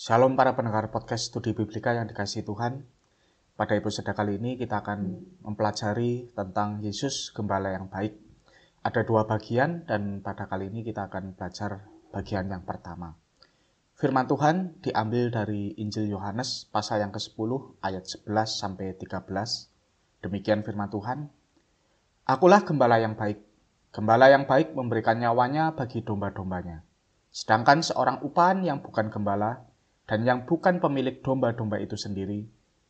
Shalom para pendengar podcast studi Biblika yang dikasih Tuhan. Pada episode kali ini kita akan mempelajari tentang Yesus Gembala yang baik. Ada dua bagian dan pada kali ini kita akan belajar bagian yang pertama. Firman Tuhan diambil dari Injil Yohanes pasal yang ke-10 ayat 11 sampai 13. Demikian firman Tuhan. Akulah gembala yang baik. Gembala yang baik memberikan nyawanya bagi domba-dombanya. Sedangkan seorang upahan yang bukan gembala dan yang bukan pemilik domba-domba itu sendiri,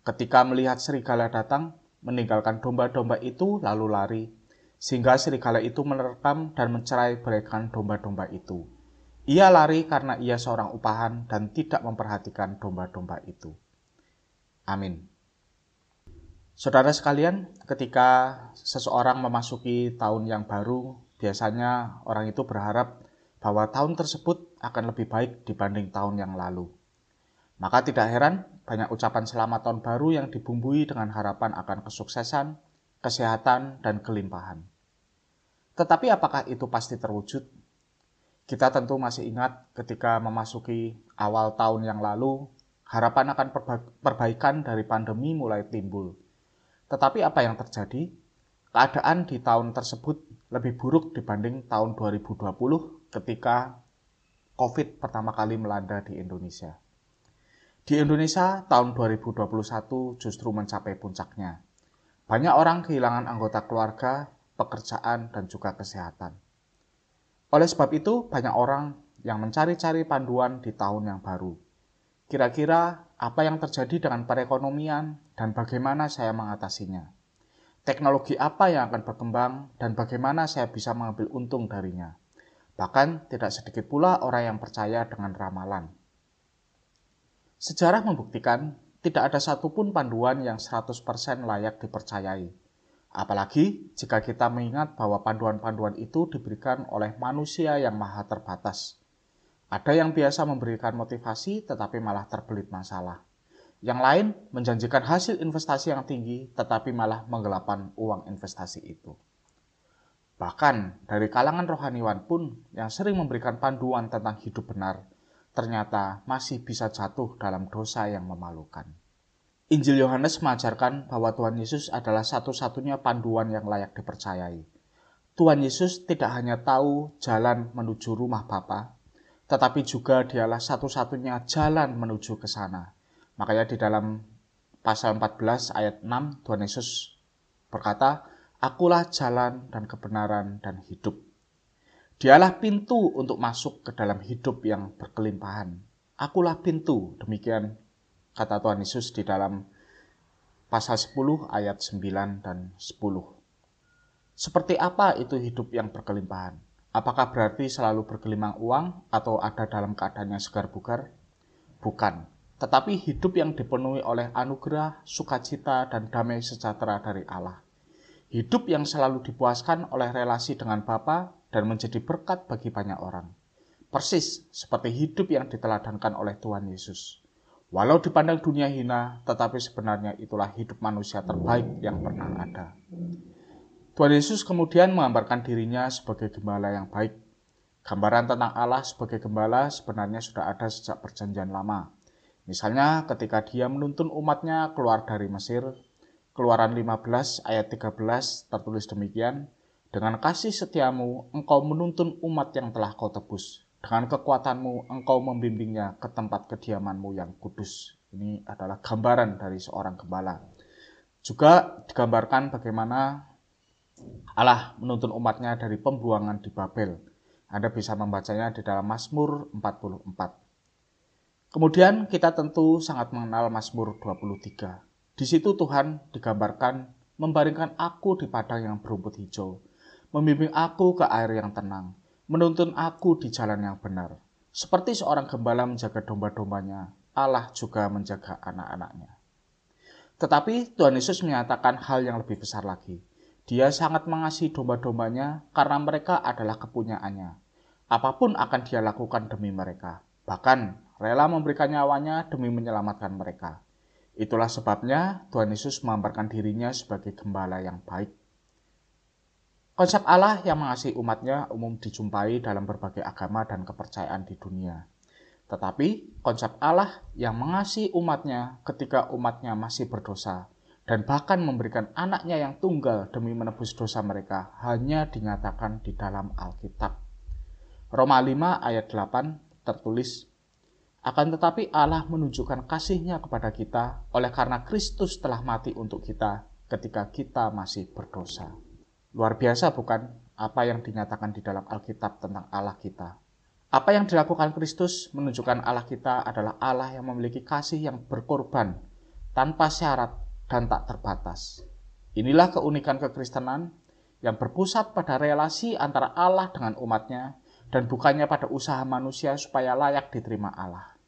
ketika melihat serigala datang, meninggalkan domba-domba itu lalu lari, sehingga serigala itu menerkam dan mencerai beraikan domba-domba itu. Ia lari karena ia seorang upahan dan tidak memperhatikan domba-domba itu. Amin. Saudara sekalian, ketika seseorang memasuki tahun yang baru, biasanya orang itu berharap bahwa tahun tersebut akan lebih baik dibanding tahun yang lalu. Maka tidak heran banyak ucapan selamat tahun baru yang dibumbui dengan harapan akan kesuksesan, kesehatan, dan kelimpahan. Tetapi apakah itu pasti terwujud? Kita tentu masih ingat ketika memasuki awal tahun yang lalu, harapan akan perbaikan dari pandemi mulai timbul. Tetapi apa yang terjadi? Keadaan di tahun tersebut lebih buruk dibanding tahun 2020 ketika COVID pertama kali melanda di Indonesia. Di Indonesia, tahun 2021 justru mencapai puncaknya. Banyak orang kehilangan anggota keluarga, pekerjaan, dan juga kesehatan. Oleh sebab itu, banyak orang yang mencari-cari panduan di tahun yang baru. Kira-kira apa yang terjadi dengan perekonomian dan bagaimana saya mengatasinya? Teknologi apa yang akan berkembang dan bagaimana saya bisa mengambil untung darinya? Bahkan tidak sedikit pula orang yang percaya dengan ramalan. Sejarah membuktikan tidak ada satupun panduan yang 100% layak dipercayai. Apalagi jika kita mengingat bahwa panduan-panduan itu diberikan oleh manusia yang maha terbatas. Ada yang biasa memberikan motivasi tetapi malah terbelit masalah. Yang lain menjanjikan hasil investasi yang tinggi tetapi malah menggelapan uang investasi itu. Bahkan dari kalangan rohaniwan pun yang sering memberikan panduan tentang hidup benar ternyata masih bisa jatuh dalam dosa yang memalukan. Injil Yohanes mengajarkan bahwa Tuhan Yesus adalah satu-satunya panduan yang layak dipercayai. Tuhan Yesus tidak hanya tahu jalan menuju rumah Bapa, tetapi juga dialah satu-satunya jalan menuju ke sana. Makanya di dalam pasal 14 ayat 6 Tuhan Yesus berkata, Akulah jalan dan kebenaran dan hidup. Dialah pintu untuk masuk ke dalam hidup yang berkelimpahan. Akulah pintu, demikian kata Tuhan Yesus di dalam pasal 10 ayat 9 dan 10. Seperti apa itu hidup yang berkelimpahan? Apakah berarti selalu bergelimang uang atau ada dalam keadaan yang segar bugar? Bukan. Tetapi hidup yang dipenuhi oleh anugerah, sukacita, dan damai sejahtera dari Allah. Hidup yang selalu dipuaskan oleh relasi dengan Bapa dan menjadi berkat bagi banyak orang. Persis seperti hidup yang diteladankan oleh Tuhan Yesus. Walau dipandang dunia hina, tetapi sebenarnya itulah hidup manusia terbaik yang pernah ada. Tuhan Yesus kemudian menggambarkan dirinya sebagai gembala yang baik. Gambaran tentang Allah sebagai gembala sebenarnya sudah ada sejak perjanjian lama. Misalnya ketika dia menuntun umatnya keluar dari Mesir, Keluaran 15 ayat 13 tertulis demikian, dengan kasih setiamu, engkau menuntun umat yang telah kau tebus. Dengan kekuatanmu, engkau membimbingnya ke tempat kediamanmu yang kudus. Ini adalah gambaran dari seorang gembala. Juga digambarkan bagaimana Allah menuntun umatnya dari pembuangan di Babel. Anda bisa membacanya di dalam Mazmur 44. Kemudian kita tentu sangat mengenal Mazmur 23. Di situ Tuhan digambarkan membaringkan aku di padang yang berumput hijau membimbing aku ke air yang tenang, menuntun aku di jalan yang benar. Seperti seorang gembala menjaga domba-dombanya, Allah juga menjaga anak-anaknya. Tetapi Tuhan Yesus menyatakan hal yang lebih besar lagi. Dia sangat mengasihi domba-dombanya karena mereka adalah kepunyaannya. Apa pun akan dia lakukan demi mereka. Bahkan rela memberikan nyawanya demi menyelamatkan mereka. Itulah sebabnya Tuhan Yesus mengambarkan dirinya sebagai gembala yang baik. Konsep Allah yang mengasihi umatnya umum dijumpai dalam berbagai agama dan kepercayaan di dunia. tetapi konsep Allah yang mengasihi umatnya ketika umatnya masih berdosa dan bahkan memberikan anaknya yang tunggal demi menebus dosa mereka hanya dinyatakan di dalam Alkitab. Roma 5 ayat 8 tertulis, Akan tetapi Allah menunjukkan kasihnya kepada kita oleh karena Kristus telah mati untuk kita ketika kita masih berdosa. Luar biasa bukan apa yang dinyatakan di dalam Alkitab tentang Allah kita. Apa yang dilakukan Kristus menunjukkan Allah kita adalah Allah yang memiliki kasih yang berkorban, tanpa syarat dan tak terbatas. Inilah keunikan kekristenan yang berpusat pada relasi antara Allah dengan umatnya dan bukannya pada usaha manusia supaya layak diterima Allah.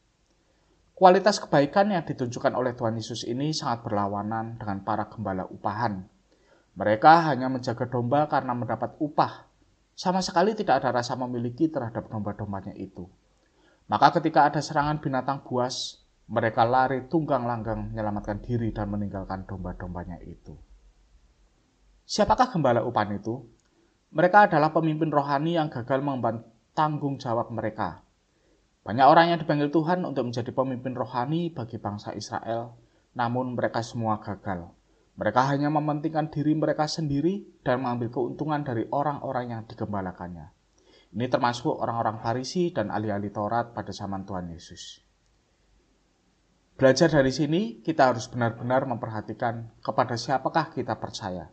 Kualitas kebaikan yang ditunjukkan oleh Tuhan Yesus ini sangat berlawanan dengan para gembala upahan. Mereka hanya menjaga domba karena mendapat upah, sama sekali tidak ada rasa memiliki terhadap domba-dombanya itu. Maka ketika ada serangan binatang buas, mereka lari tunggang langgang menyelamatkan diri dan meninggalkan domba-dombanya itu. Siapakah gembala upan itu? Mereka adalah pemimpin rohani yang gagal mengemban tanggung jawab mereka. Banyak orang yang dipanggil Tuhan untuk menjadi pemimpin rohani bagi bangsa Israel, namun mereka semua gagal. Mereka hanya mementingkan diri mereka sendiri dan mengambil keuntungan dari orang-orang yang digembalakannya. Ini termasuk orang-orang Farisi dan ahli-ahli Taurat pada zaman Tuhan Yesus. Belajar dari sini, kita harus benar-benar memperhatikan kepada siapakah kita percaya.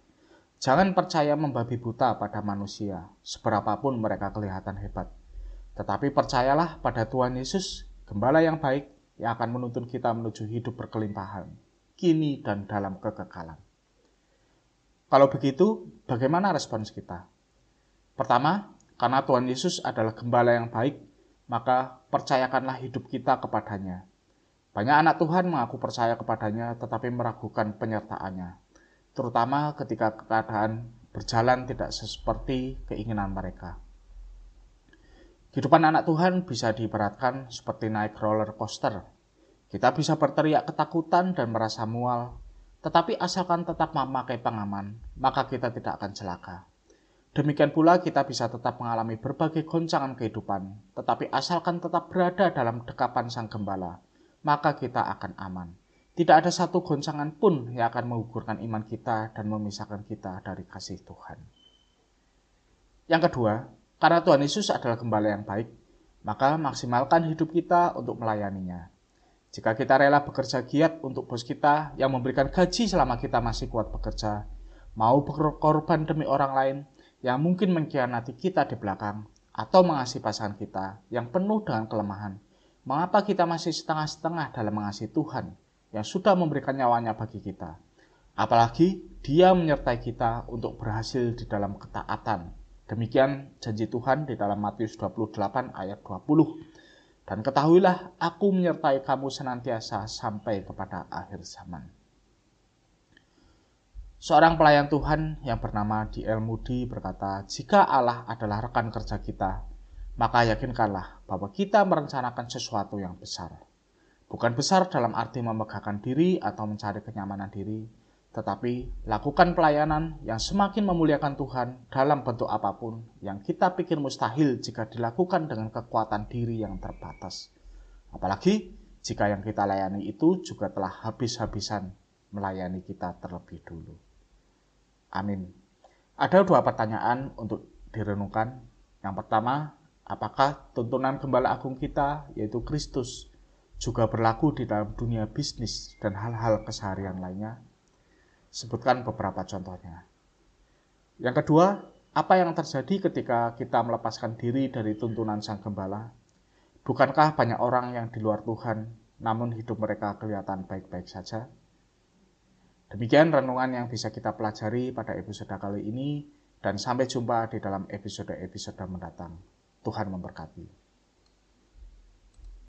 Jangan percaya membabi buta pada manusia, seberapapun mereka kelihatan hebat. Tetapi percayalah pada Tuhan Yesus, gembala yang baik yang akan menuntun kita menuju hidup berkelimpahan kini dan dalam kekekalan. Kalau begitu, bagaimana respons kita? Pertama, karena Tuhan Yesus adalah gembala yang baik, maka percayakanlah hidup kita kepadanya. Banyak anak Tuhan mengaku percaya kepadanya tetapi meragukan penyertaannya, terutama ketika keadaan berjalan tidak seperti keinginan mereka. Kehidupan anak Tuhan bisa diibaratkan seperti naik roller coaster kita bisa berteriak ketakutan dan merasa mual, tetapi asalkan tetap memakai pengaman, maka kita tidak akan celaka. Demikian pula kita bisa tetap mengalami berbagai goncangan kehidupan, tetapi asalkan tetap berada dalam dekapan Sang Gembala, maka kita akan aman. Tidak ada satu goncangan pun yang akan menggugurkan iman kita dan memisahkan kita dari kasih Tuhan. Yang kedua, karena Tuhan Yesus adalah gembala yang baik, maka maksimalkan hidup kita untuk melayaninya. Jika kita rela bekerja giat untuk bos kita yang memberikan gaji selama kita masih kuat bekerja, mau berkorban demi orang lain yang mungkin mengkhianati kita di belakang, atau mengasihi pasangan kita yang penuh dengan kelemahan, mengapa kita masih setengah-setengah dalam mengasihi Tuhan yang sudah memberikan nyawanya bagi kita? Apalagi dia menyertai kita untuk berhasil di dalam ketaatan. Demikian janji Tuhan di dalam Matius 28 ayat 20 dan ketahuilah aku menyertai kamu senantiasa sampai kepada akhir zaman. Seorang pelayan Tuhan yang bernama D.L. Moody berkata, jika Allah adalah rekan kerja kita, maka yakinkanlah bahwa kita merencanakan sesuatu yang besar. Bukan besar dalam arti memegahkan diri atau mencari kenyamanan diri, tetapi lakukan pelayanan yang semakin memuliakan Tuhan dalam bentuk apa pun yang kita pikir mustahil jika dilakukan dengan kekuatan diri yang terbatas. Apalagi jika yang kita layani itu juga telah habis-habisan melayani kita terlebih dulu. Amin. Ada dua pertanyaan untuk direnungkan. Yang pertama, apakah tuntunan gembala agung kita, yaitu Kristus, juga berlaku di dalam dunia bisnis dan hal-hal keseharian lainnya? Sebutkan beberapa contohnya. Yang kedua, apa yang terjadi ketika kita melepaskan diri dari tuntunan Sang Gembala? Bukankah banyak orang yang di luar Tuhan, namun hidup mereka kelihatan baik-baik saja? Demikian renungan yang bisa kita pelajari pada episode kali ini, dan sampai jumpa di dalam episode-episode mendatang. Tuhan memberkati.